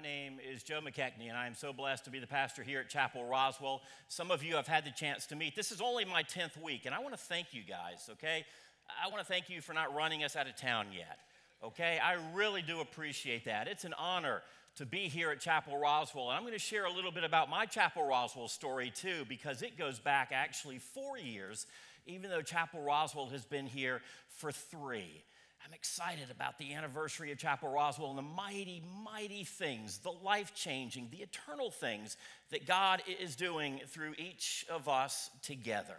My name is Joe McKechnie, and I am so blessed to be the pastor here at Chapel Roswell. Some of you have had the chance to meet. This is only my 10th week, and I want to thank you guys, okay? I want to thank you for not running us out of town yet, okay? I really do appreciate that. It's an honor to be here at Chapel Roswell, and I'm going to share a little bit about my Chapel Roswell story too, because it goes back actually four years, even though Chapel Roswell has been here for three. I'm excited about the anniversary of Chapel Roswell and the mighty, mighty things, the life changing, the eternal things that God is doing through each of us together.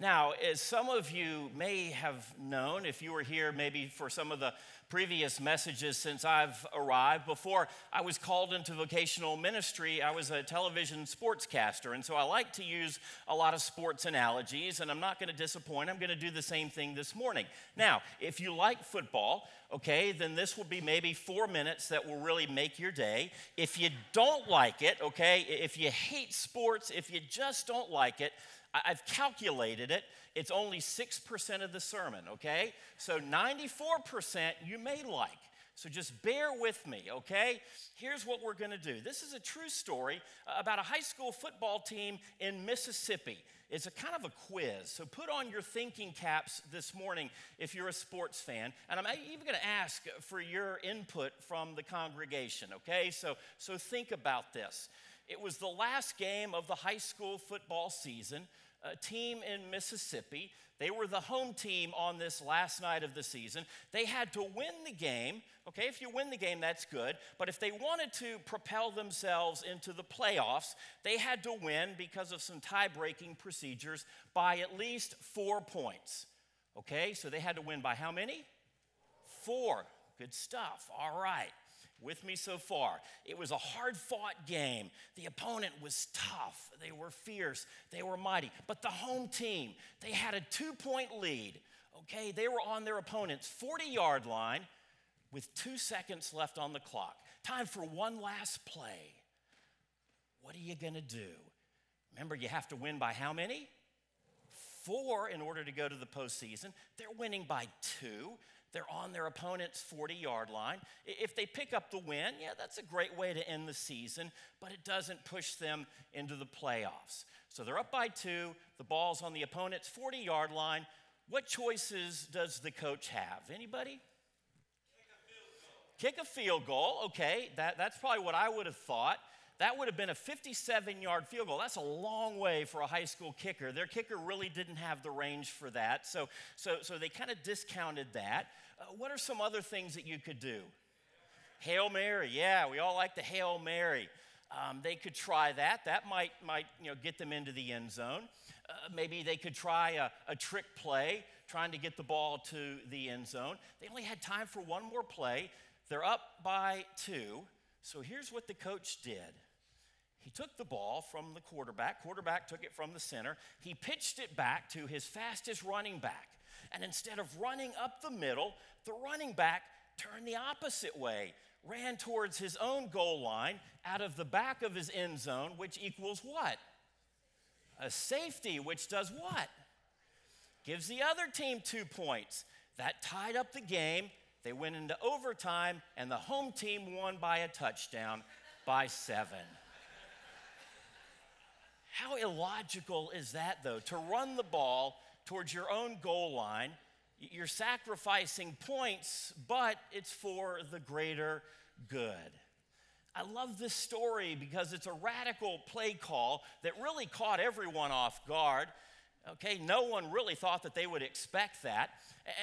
Now, as some of you may have known, if you were here maybe for some of the previous messages since I've arrived. Before I was called into vocational ministry, I was a television sportscaster. And so I like to use a lot of sports analogies, and I'm not going to disappoint. I'm going to do the same thing this morning. Now, if you like football, okay, then this will be maybe four minutes that will really make your day. If you don't like it, okay, if you hate sports, if you just don't like it, I've calculated it. It's only 6% of the sermon, okay? So 94% you may like. So just bear with me, okay? Here's what we're gonna do. This is a true story about a high school football team in Mississippi. It's a kind of a quiz. So put on your thinking caps this morning if you're a sports fan. And I'm even gonna ask for your input from the congregation, okay? So, so think about this. It was the last game of the high school football season. A team in Mississippi, they were the home team on this last night of the season. They had to win the game. Okay, if you win the game, that's good. But if they wanted to propel themselves into the playoffs, they had to win because of some tie breaking procedures by at least four points. Okay, so they had to win by how many? Four. Good stuff. All right with me so far. It was a hard fought game. The opponent was tough, they were fierce, they were mighty. But the home team, they had a two point lead. Okay, they were on their opponent's 40 yard line with two seconds left on the clock. Time for one last play. What are you going to do? Remember, you have to win by how many? Four in order to go to the postseason. They're winning by two. They're on their opponent's 40 yard line. If they pick up the win, yeah, that's a great way to end the season, but it doesn't push them into the playoffs. So they're up by two, the ball's on the opponent's 40 yard line. What choices does the coach have? Anybody? Kick a field goal. Okay, that, that's probably what I would have thought. That would have been a 57 yard field goal. That's a long way for a high school kicker. Their kicker really didn't have the range for that. So, so, so they kind of discounted that. Uh, what are some other things that you could do? Hail Mary. Yeah, we all like the Hail Mary. Um, they could try that. That might, might you know, get them into the end zone. Uh, maybe they could try a, a trick play, trying to get the ball to the end zone. They only had time for one more play. They're up by two. So here's what the coach did he took the ball from the quarterback, quarterback took it from the center, he pitched it back to his fastest running back. And instead of running up the middle, the running back turned the opposite way, ran towards his own goal line out of the back of his end zone, which equals what? A safety, which does what? Gives the other team two points. That tied up the game. They went into overtime, and the home team won by a touchdown by seven. How illogical is that, though? To run the ball towards your own goal line, you're sacrificing points, but it's for the greater good. I love this story because it's a radical play call that really caught everyone off guard. Okay, no one really thought that they would expect that.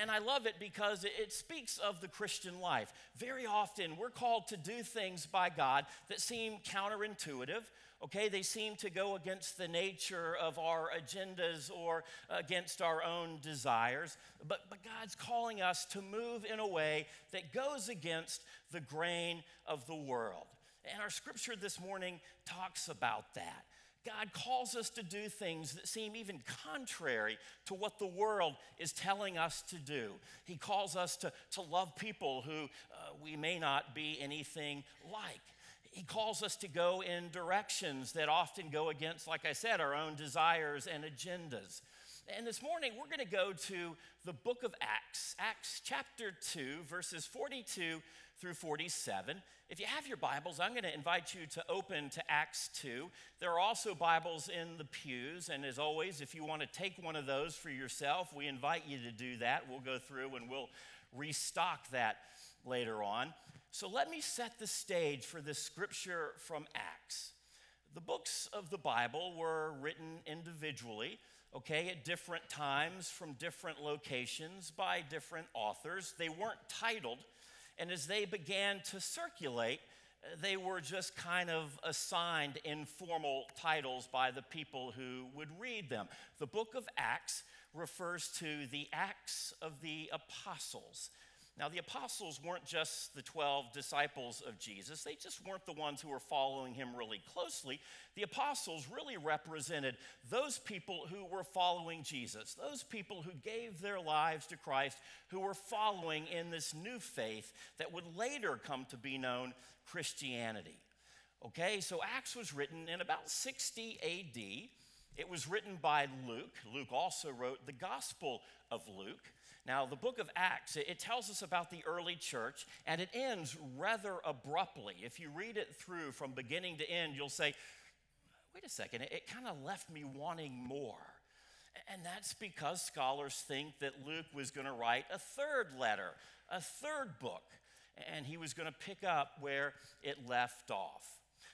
And I love it because it speaks of the Christian life. Very often, we're called to do things by God that seem counterintuitive okay? They seem to go against the nature of our agendas or against our own desires. But, but God's calling us to move in a way that goes against the grain of the world. And our scripture this morning talks about that. God calls us to do things that seem even contrary to what the world is telling us to do. He calls us to, to love people who uh, we may not be anything like. He calls us to go in directions that often go against, like I said, our own desires and agendas. And this morning, we're going to go to the book of Acts, Acts chapter 2, verses 42 through 47. If you have your Bibles, I'm going to invite you to open to Acts 2. There are also Bibles in the pews, and as always, if you want to take one of those for yourself, we invite you to do that. We'll go through and we'll restock that later on. So let me set the stage for this scripture from Acts. The books of the Bible were written individually, okay, at different times from different locations by different authors. They weren't titled, and as they began to circulate, they were just kind of assigned informal titles by the people who would read them. The book of Acts refers to the Acts of the Apostles. Now, the apostles weren't just the 12 disciples of Jesus, they just weren't the ones who were following him really closely. The apostles really represented those people who were following Jesus, those people who gave their lives to Christ, who were following in this new faith that would later come to be known Christianity. Okay, so Acts was written in about 60 AD. It was written by Luke. Luke also wrote the Gospel of Luke. Now, the book of Acts, it tells us about the early church, and it ends rather abruptly. If you read it through from beginning to end, you'll say, wait a second, it, it kind of left me wanting more. And that's because scholars think that Luke was going to write a third letter, a third book, and he was going to pick up where it left off.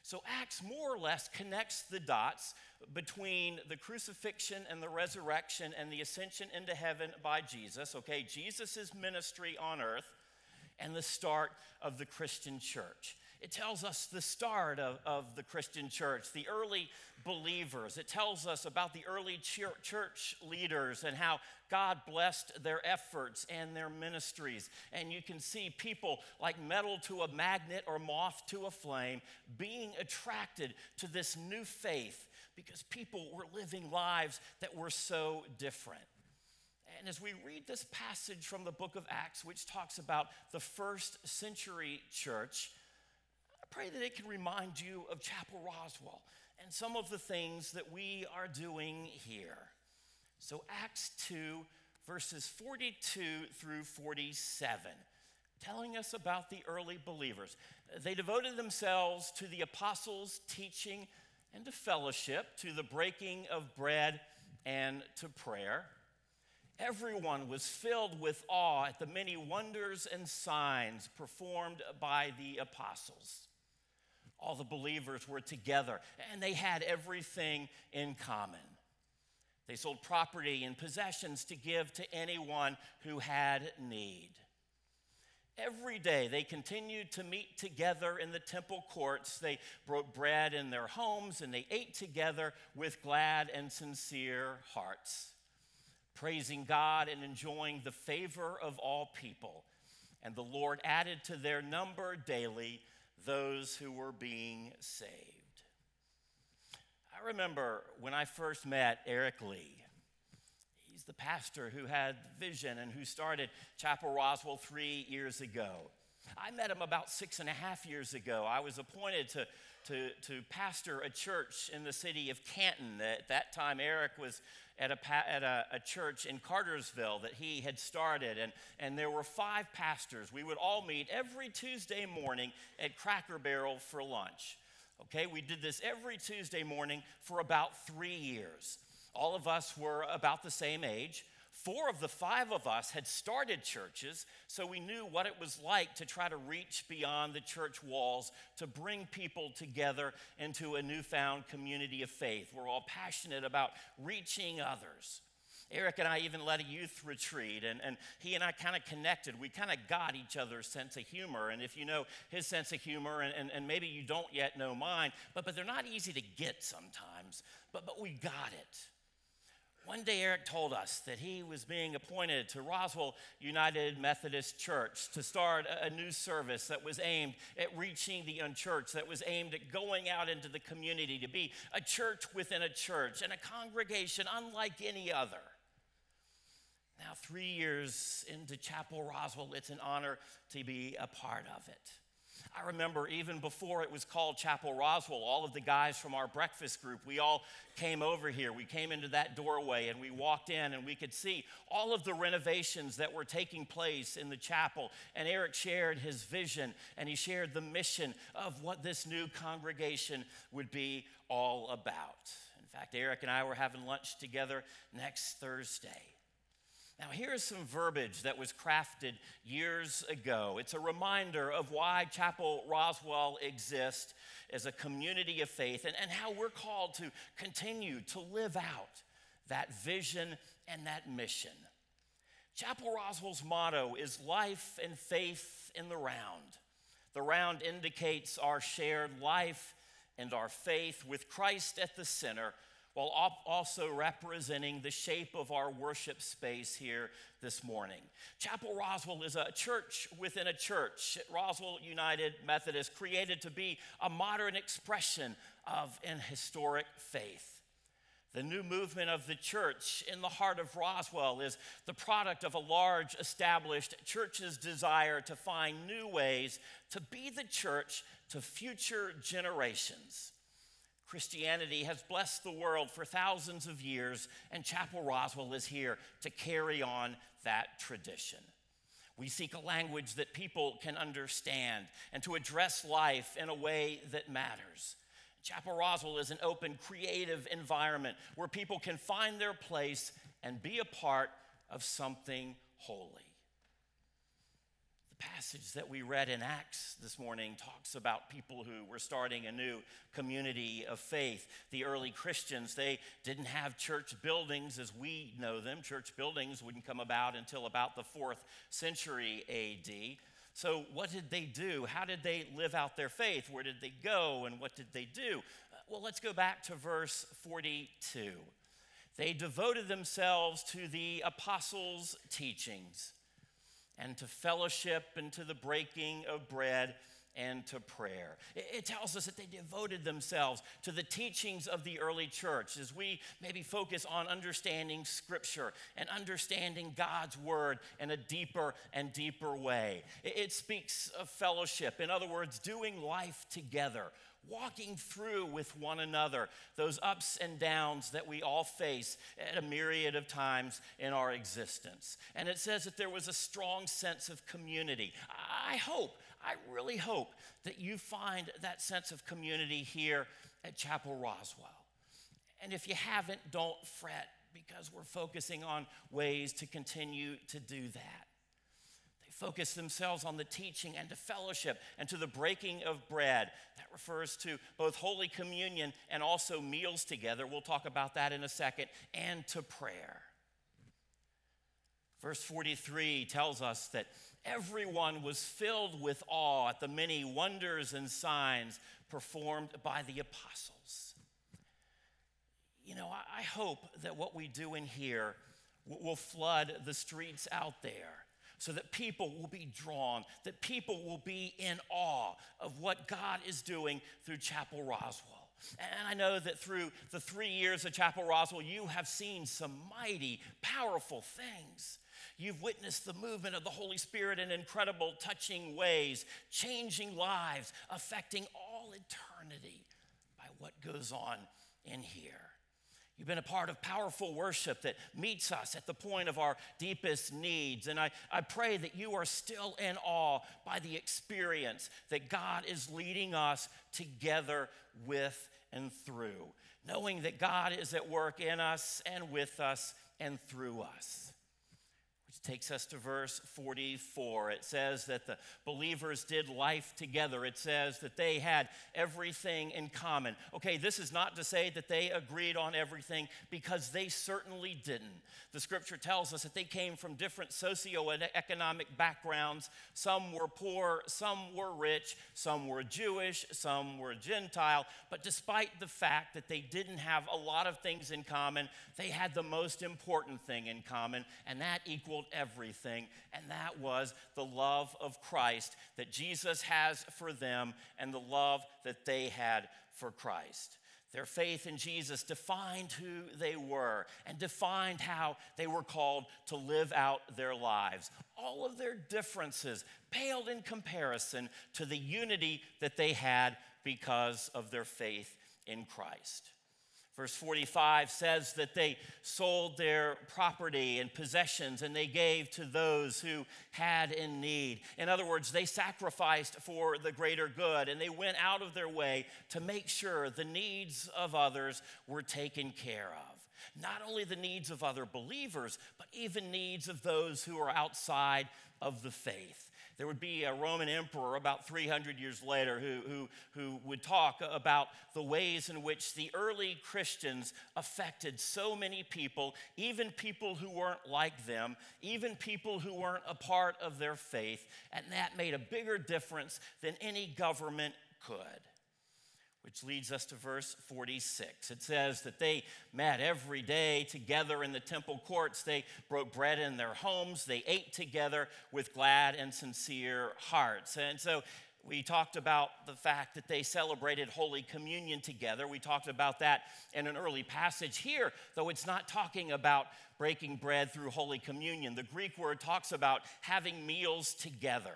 So Acts more or less connects the dots between the crucifixion and the resurrection and the ascension into heaven by Jesus, okay, Jesus' ministry on earth, and the start of the Christian church. It tells us the start of, of the Christian church, the early believers. It tells us about the early church leaders and how God blessed their efforts and their ministries. And you can see people like metal to a magnet or moth to a flame being attracted to this new faith because people were living lives that were so different. And as we read this passage from the book of Acts, which talks about the first century church, I pray that it can remind you of Chapel Roswell and some of the things that we are doing here. So, Acts 2, verses 42 through 47, telling us about the early believers. They devoted themselves to the apostles' teaching and to fellowship, to the breaking of bread and to prayer. Everyone was filled with awe at the many wonders and signs performed by the apostles. All the believers were together and they had everything in common. They sold property and possessions to give to anyone who had need. Every day they continued to meet together in the temple courts. They broke bread in their homes and they ate together with glad and sincere hearts, praising God and enjoying the favor of all people. And the Lord added to their number daily those who were being saved. I remember when I first met Eric Lee. He's the pastor who had vision and who started Chapel Roswell three years ago. I met him about six and a half years ago. I was appointed to, to, to pastor a church in the city of Canton. At that time, Eric was at, a, at a, a, church in Cartersville that he had started, and, and there were five pastors. We would all meet every Tuesday morning at Cracker Barrel for lunch. Okay, we did this every Tuesday morning for about three years. All of us were about the same age. Four of the five of us had started churches, so we knew what it was like to try to reach beyond the church walls to bring people together into a newfound community of faith. We're all passionate about reaching others. Eric and I even led a youth retreat, and, and he and I kind of connected. We kind of got each other's sense of humor. And if you know his sense of humor, and, and, and maybe you don't yet know mine, but, but they're not easy to get sometimes, but, but we got it. One day, Eric told us that he was being appointed to Roswell United Methodist Church to start a new service that was aimed at reaching the unchurched, that was aimed at going out into the community to be a church within a church and a congregation unlike any other. Now, three years into Chapel Roswell, it's an honor to be a part of it. I remember even before it was called Chapel Roswell, all of the guys from our breakfast group, we all came over here. We came into that doorway and we walked in and we could see all of the renovations that were taking place in the chapel. And Eric shared his vision and he shared the mission of what this new congregation would be all about. In fact, Eric and I were having lunch together next Thursday. Now, here's some verbiage that was crafted years ago. It's a reminder of why Chapel Roswell exists as a community of faith and, and how we're called to continue to live out that vision and that mission. Chapel Roswell's motto is life and faith in the round. The round indicates our shared life and our faith with Christ at the center while also representing the shape of our worship space here this morning. Chapel Roswell is a church within a church, Roswell United Methodist, created to be a modern expression of an historic faith. The new movement of the church in the heart of Roswell is the product of a large established church's desire to find new ways to be the church to future generations. Christianity has blessed the world for thousands of years, and Chapel Roswell is here to carry on that tradition. We seek a language that people can understand and to address life in a way that matters. Chapel Roswell is an open, creative environment where people can find their place and be a part of something holy passage that we read in Acts this morning talks about people who were starting a new community of faith. The early Christians, they didn't have church buildings as we know them. Church buildings wouldn't come about until about the fourth century AD. So, what did they do? How did they live out their faith? Where did they go? And what did they do? Uh, well, let's go back to verse 42. They devoted themselves to the apostles' teachings and to fellowship and to the breaking of bread and to prayer. It tells us that they devoted themselves to the teachings of the early church as we maybe focus on understanding Scripture and understanding God's Word in a deeper and deeper way. It speaks of fellowship, in other words, doing life together. Walking through with one another those ups and downs that we all face at a myriad of times in our existence. And it says that there was a strong sense of community. I hope I really hope that you find that sense of community here at Chapel Roswell. And if you haven't, don't fret because we're focusing on ways to continue to do that. Focus themselves on the teaching and to fellowship and to the breaking of bread. That refers to both Holy Communion and also meals together. We'll talk about that in a second, and to prayer. Verse 43 tells us that everyone was filled with awe at the many wonders and signs performed by the apostles. You know, I hope that what we do in here will flood the streets out there so that people will be drawn, that people will be in awe of what God is doing through Chapel Roswell. And I know that through the three years of Chapel Roswell, you have seen some mighty, powerful things. You've witnessed the movement of the Holy Spirit in incredible, touching ways, changing lives, affecting all eternity by what goes on in here. You've been a part of powerful worship that meets us at the point of our deepest needs. And I, I pray that you are still in awe by the experience that God is leading us together with and through, knowing that God is at work in us and with us and through us takes us to verse 44. It says that the believers did life together. It says that they had everything in common. Okay, this is not to say that they agreed on everything because they certainly didn't. The scripture tells us that they came from different socioeconomic backgrounds. Some were poor, some were rich, some were Jewish, some were Gentile. But despite the fact that they didn't have a lot of things in common, they had the most important thing in common, and that equaled everything, and that was the love of Christ that Jesus has for them and the love that they had for Christ. Their faith in Jesus defined who they were and defined how they were called to live out their lives. All of their differences paled in comparison to the unity that they had because of their faith in Christ. Verse 45 says that they sold their property and possessions and they gave to those who had in need. In other words, they sacrificed for the greater good and they went out of their way to make sure the needs of others were taken care of. Not only the needs of other believers, but even needs of those who are outside of the faith there would be a Roman emperor about 300 years later who, who, who would talk about the ways in which the early Christians affected so many people, even people who weren't like them, even people who weren't a part of their faith, and that made a bigger difference than any government could which leads us to verse 46. It says that they met every day together in the temple courts. They broke bread in their homes. They ate together with glad and sincere hearts. And so we talked about the fact that they celebrated Holy Communion together. We talked about that in an early passage here, though it's not talking about breaking bread through Holy Communion. The Greek word talks about having meals together.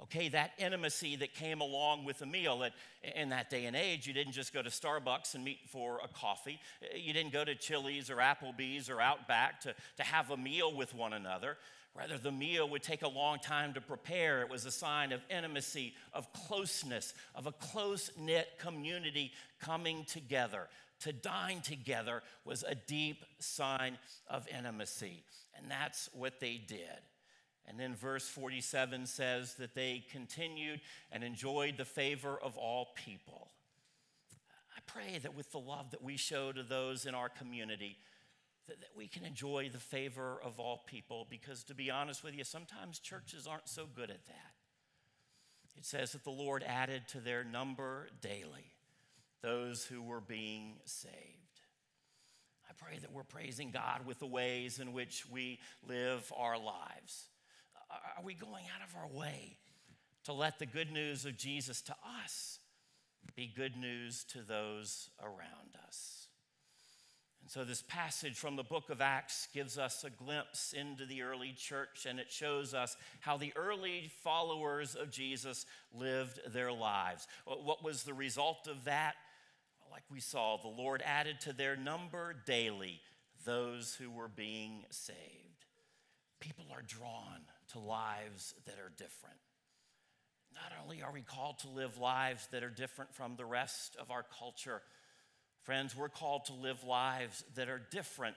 Okay, that intimacy that came along with a meal. That in that day and age, you didn't just go to Starbucks and meet for a coffee. You didn't go to Chili's or Applebee's or Outback to, to have a meal with one another. Rather, the meal would take a long time to prepare. It was a sign of intimacy, of closeness, of a close knit community coming together. To dine together was a deep sign of intimacy. And that's what they did. And then verse 47 says that they continued and enjoyed the favor of all people. I pray that with the love that we show to those in our community, that, that we can enjoy the favor of all people because, to be honest with you, sometimes churches aren't so good at that. It says that the Lord added to their number daily those who were being saved. I pray that we're praising God with the ways in which we live our lives are we going out of our way to let the good news of Jesus to us be good news to those around us? And so, this passage from the book of Acts gives us a glimpse into the early church, and it shows us how the early followers of Jesus lived their lives. What was the result of that? Like we saw, the Lord added to their number daily those who were being saved. People are drawn to lives that are different. Not only are we called to live lives that are different from the rest of our culture, friends, we're called to live lives that are different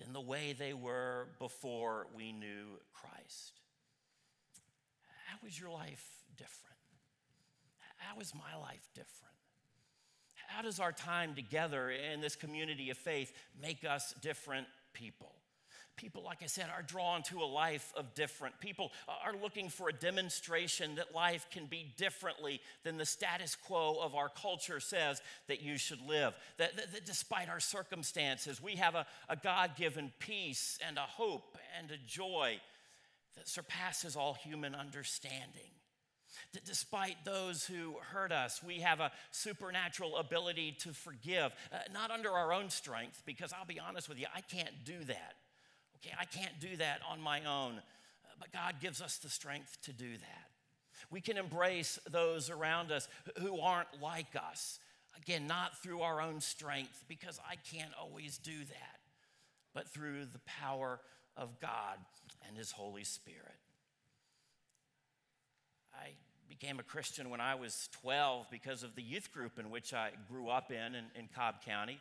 than the way they were before we knew Christ. How is your life different? How is my life different? How does our time together in this community of faith make us different people? People, like I said, are drawn to a life of different. People are looking for a demonstration that life can be differently than the status quo of our culture says that you should live. That, that, that despite our circumstances, we have a, a God given peace and a hope and a joy that surpasses all human understanding. That despite those who hurt us, we have a supernatural ability to forgive, uh, not under our own strength, because I'll be honest with you, I can't do that. Okay, I can't do that on my own, uh, but God gives us the strength to do that. We can embrace those around us who aren't like us. Again, not through our own strength, because I can't always do that, but through the power of God and His Holy Spirit. I became a Christian when I was 12 because of the youth group in which I grew up in, in, in Cobb County.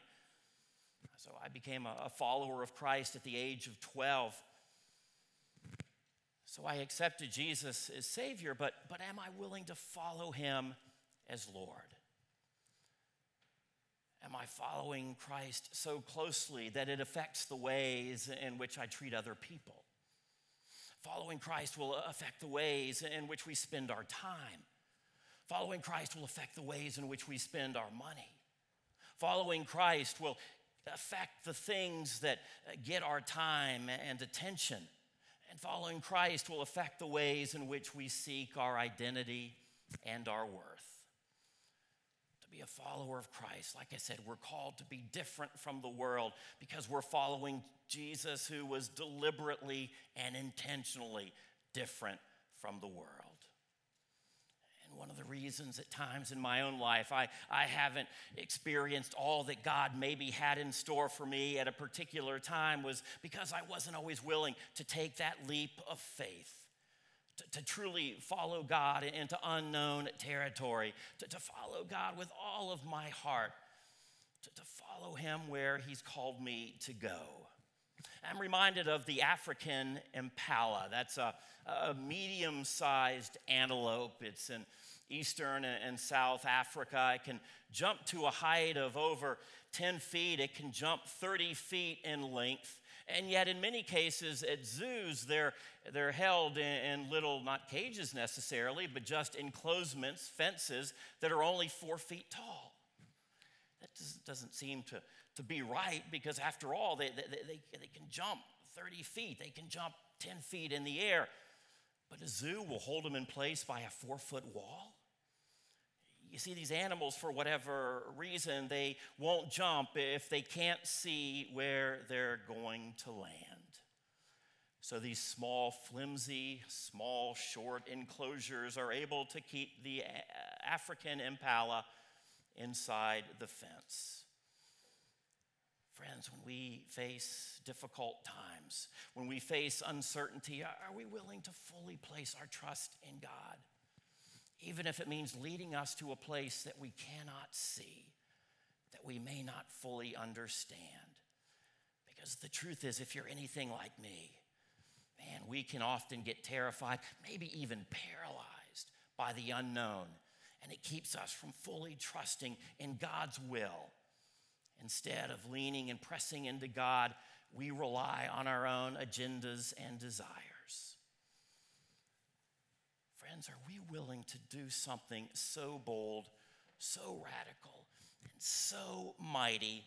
So I became a, follower of Christ at the age of 12. So I accepted Jesus as Savior, but, but am I willing to follow Him as Lord? Am I following Christ so closely that it affects the ways in which I treat other people? Following Christ will affect the ways in which we spend our time. Following Christ will affect the ways in which we spend our money. Following Christ will affect the things that uh, get our time and attention. And following Christ will affect the ways in which we seek our identity and our worth. To be a follower of Christ, like I said, we're called to be different from the world because we're following Jesus, who was deliberately and intentionally different from the world. One of the reasons at times in my own life I, I haven't experienced all that God maybe had in store for me at a particular time was because I wasn't always willing to take that leap of faith to, to truly follow God into unknown territory, to, to follow God with all of my heart, to, to follow Him where He's called me to go. I'm reminded of the African impala. That's a, a medium sized antelope. It's in eastern and South Africa. It can jump to a height of over 10 feet, it can jump 30 feet in length. And yet, in many cases at zoos, they're, they're held in, in little, not cages necessarily, but just enclosements, fences that are only four feet tall. That doesn't seem to, to be right because, after all, they, they, they, they can jump 30 feet, they can jump 10 feet in the air. But a zoo will hold them in place by a four foot wall. You see, these animals, for whatever reason, they won't jump if they can't see where they're going to land. So these small, flimsy, small, short enclosures are able to keep the African impala inside the fence. Friends, when we face difficult times, when we face uncertainty, are we willing to fully place our trust in God? Even if it means leading us to a place that we cannot see, that we may not fully understand. Because the truth is, if you're anything like me, man, we can often get terrified, maybe even paralyzed by the unknown. And it keeps us from fully trusting in God's will. Instead of leaning and pressing into God, we rely on our own agendas and desires friends, are we willing to do something so bold, so radical, and so mighty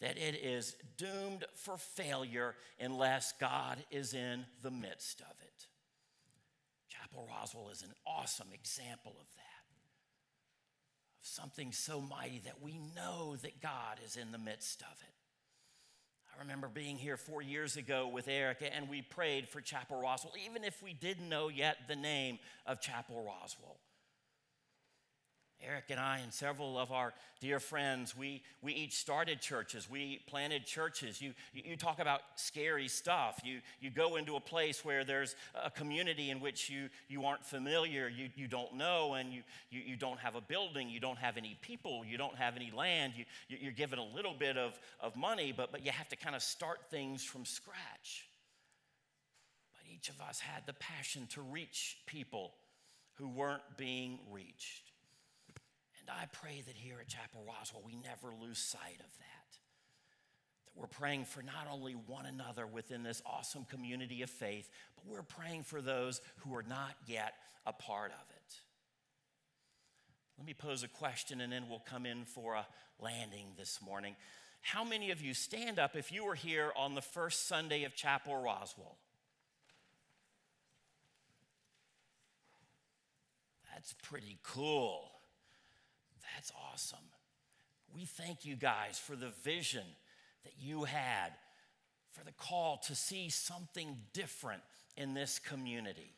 that it is doomed for failure unless God is in the midst of it? Chapel Roswell is an awesome example of that. Of something so mighty that we know that God is in the midst of it. I remember being here four years ago with Erica, and we prayed for Chapel Roswell, even if we didn't know yet the name of Chapel Roswell. Eric and I and several of our dear friends, we, we each started churches. We planted churches. You, you talk about scary stuff. You, you go into a place where there's a community in which you, you aren't familiar, you, you don't know, and you, you, you don't have a building, you don't have any people, you don't have any land. You, you're given a little bit of, of money, but, but you have to kind of start things from scratch. But each of us had the passion to reach people who weren't being reached. And I pray that here at Chapel Roswell, we never lose sight of that. That we're praying for not only one another within this awesome community of faith, but we're praying for those who are not yet a part of it. Let me pose a question and then we'll come in for a landing this morning. How many of you stand up if you were here on the first Sunday of Chapel Roswell? That's pretty cool. That's awesome. We thank you guys for the vision that you had, for the call to see something different in this community.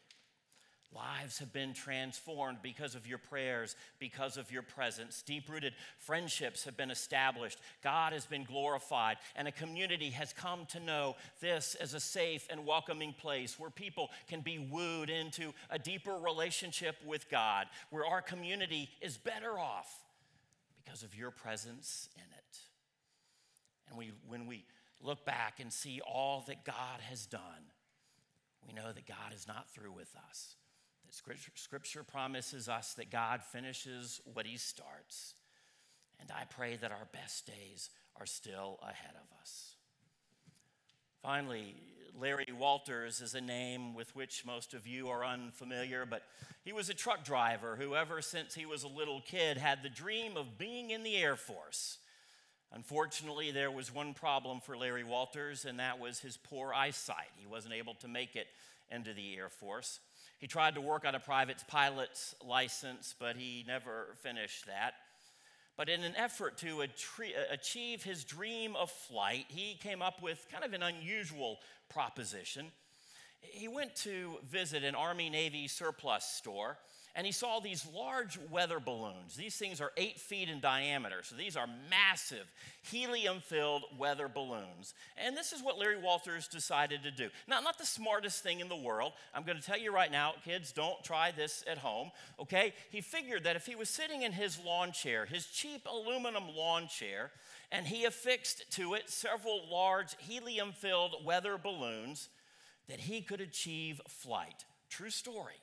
Lives have been transformed because of your prayers, because of your presence. Deep rooted friendships have been established. God has been glorified, and a community has come to know this as a safe and welcoming place where people can be wooed into a deeper relationship with God, where our community is better off because of your presence in it. And we, when we look back and see all that God has done, we know that God is not through with us. That scripture, scripture promises us that God finishes what He starts. And I pray that our best days are still ahead of us. Finally, Larry Walters is a name with which most of you are unfamiliar, but he was a truck driver who, ever since he was a little kid, had the dream of being in the Air Force. Unfortunately, there was one problem for Larry Walters, and that was his poor eyesight. He wasn't able to make it into the Air Force. He tried to work on a private pilot's license, but he never finished that. But in an effort to achieve his dream of flight, he came up with kind of an unusual proposition. He went to visit an Army Navy surplus store and he saw these large weather balloons. These things are eight feet in diameter, so these are massive helium filled weather balloons. And this is what Larry Walters decided to do. Now, not the smartest thing in the world. I'm going to tell you right now, kids, don't try this at home, okay? He figured that if he was sitting in his lawn chair, his cheap aluminum lawn chair, and he affixed to it several large helium filled weather balloons, that he could achieve flight. True story.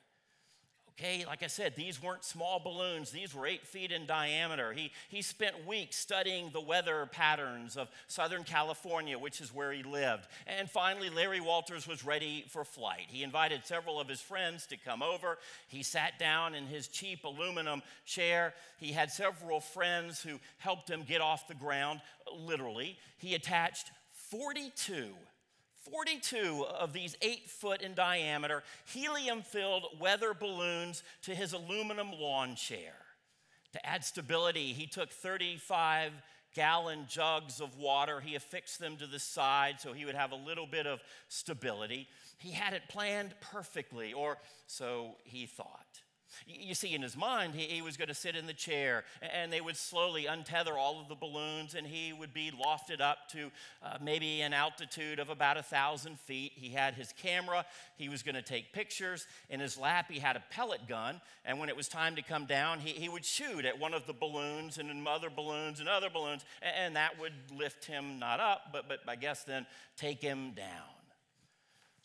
Okay, like I said, these weren't small balloons, these were eight feet in diameter. He, he spent weeks studying the weather patterns of Southern California, which is where he lived. And finally, Larry Walters was ready for flight. He invited several of his friends to come over. He sat down in his cheap aluminum chair. He had several friends who helped him get off the ground, literally. He attached 42 42 of these eight foot in diameter, helium filled weather balloons to his aluminum lawn chair. To add stability, he took 35 gallon jugs of water. He affixed them to the side so he would have a little bit of stability. He had it planned perfectly, or so he thought. You see, in his mind, he, he was going to sit in the chair and they would slowly untether all of the balloons and he would be lofted up to uh, maybe an altitude of about a thousand feet. He had his camera, he was going to take pictures. In his lap, he had a pellet gun, and when it was time to come down, he, he would shoot at one of the balloons and other balloons and other balloons, and that would lift him not up, but, but I guess then take him down.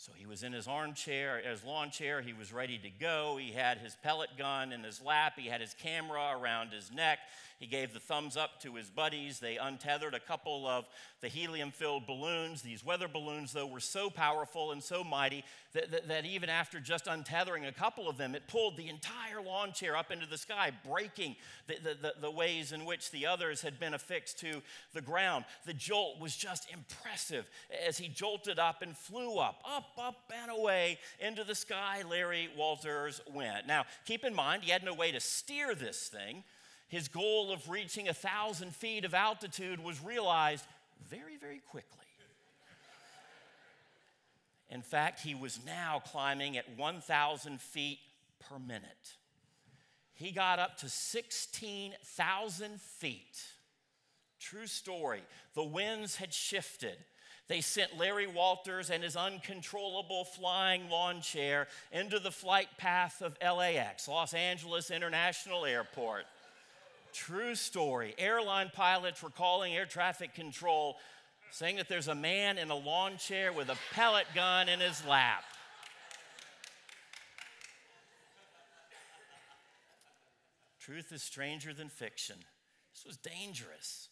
So he was in his armchair, his lawn chair. He was ready to go. He had his pellet gun in his lap. He had his camera around his neck. He gave the thumbs up to his buddies. They untethered a couple of the helium filled balloons. These weather balloons, though, were so powerful and so mighty that, that, that, even after just untethering a couple of them, it pulled the entire lawn chair up into the sky, breaking the, the, the ways in which the others had been affixed to the ground. The jolt was just impressive as he jolted up and flew up, up, up, and away into the sky. Larry Walters went. Now, keep in mind, he had no way to steer this thing his goal of reaching a thousand feet of altitude was realized very, very quickly. In fact, he was now climbing at 1,000 feet per minute. He got up to 16,000 feet. True story. The winds had shifted. They sent Larry Walters and his uncontrollable flying lawn chair into the flight path of LAX, Los Angeles International Airport. True story. Airline pilots were calling air traffic control saying that there's a man in a lawn chair with a pellet gun in his lap. Truth is stranger than fiction. This was dangerous.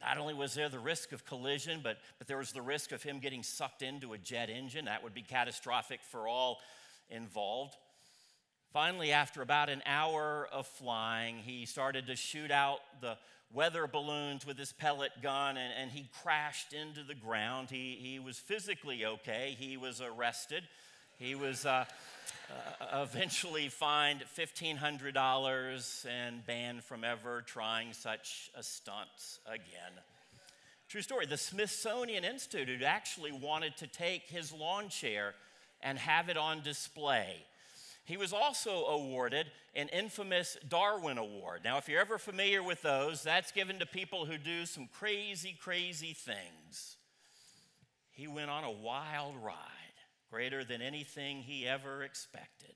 Not only was there the risk of collision, but, but there was the risk of him getting sucked into a jet engine. That would be catastrophic for all involved. Finally, after about an hour of flying, he started to shoot out the weather balloons with his pellet gun and, and he crashed into the ground. He, he was physically okay. He was arrested. He was uh, uh, eventually fined $1,500 and banned from ever trying such a stunt again. True story. The Smithsonian Institute actually wanted to take his lawn chair and have it on display he was also awarded an infamous Darwin Award. Now, if you're ever familiar with those, that's given to people who do some crazy, crazy things. He went on a wild ride, greater than anything he ever expected.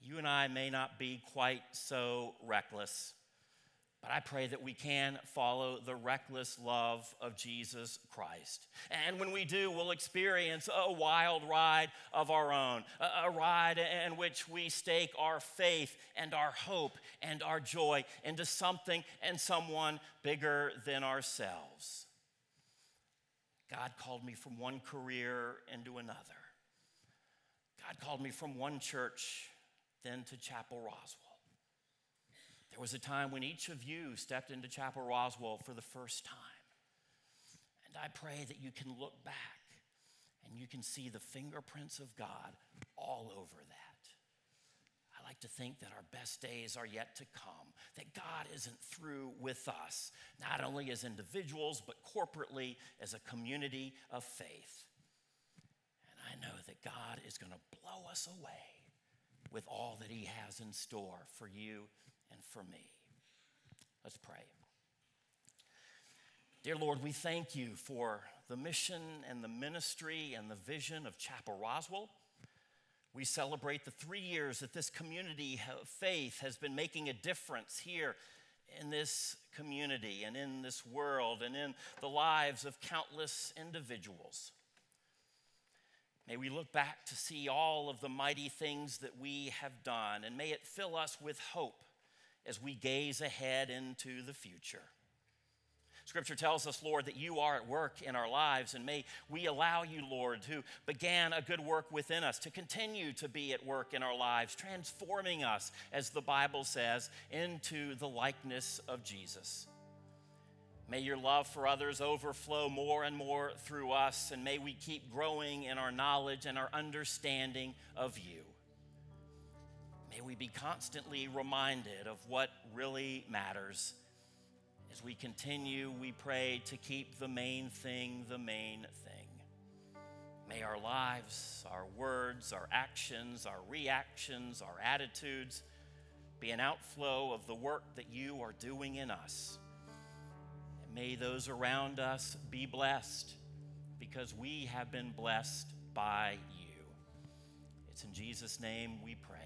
You and I may not be quite so reckless, but I pray that we can follow the reckless love of Jesus Christ. And when we do, we'll experience a wild ride of our own, a ride in which we stake our faith and our hope and our joy into something and someone bigger than ourselves. God called me from one career into another. God called me from one church then to Chapel Roswell. There was a time when each of you stepped into Chapel Roswell for the first time. And I pray that you can look back and you can see the fingerprints of God all over that. I like to think that our best days are yet to come, that God isn't through with us, not only as individuals, but corporately as a community of faith. And I know that God is going to blow us away with all that He has in store for you and for me. Let's pray. Dear Lord, we thank you for the mission and the ministry and the vision of Chapel Roswell. We celebrate the three years that this community of faith has been making a difference here in this community and in this world and in the lives of countless individuals. May we look back to see all of the mighty things that we have done, and may it fill us with hope as we gaze ahead into the future. Scripture tells us, Lord, that you are at work in our lives, and may we allow you, Lord, who began a good work within us, to continue to be at work in our lives, transforming us, as the Bible says, into the likeness of Jesus. May your love for others overflow more and more through us, and may we keep growing in our knowledge and our understanding of you. May we be constantly reminded of what really matters as we continue, we pray to keep the main thing the main thing. May our lives, our words, our actions, our reactions, our attitudes be an outflow of the work that you are doing in us. And may those around us be blessed because we have been blessed by you. It's in Jesus' name we pray.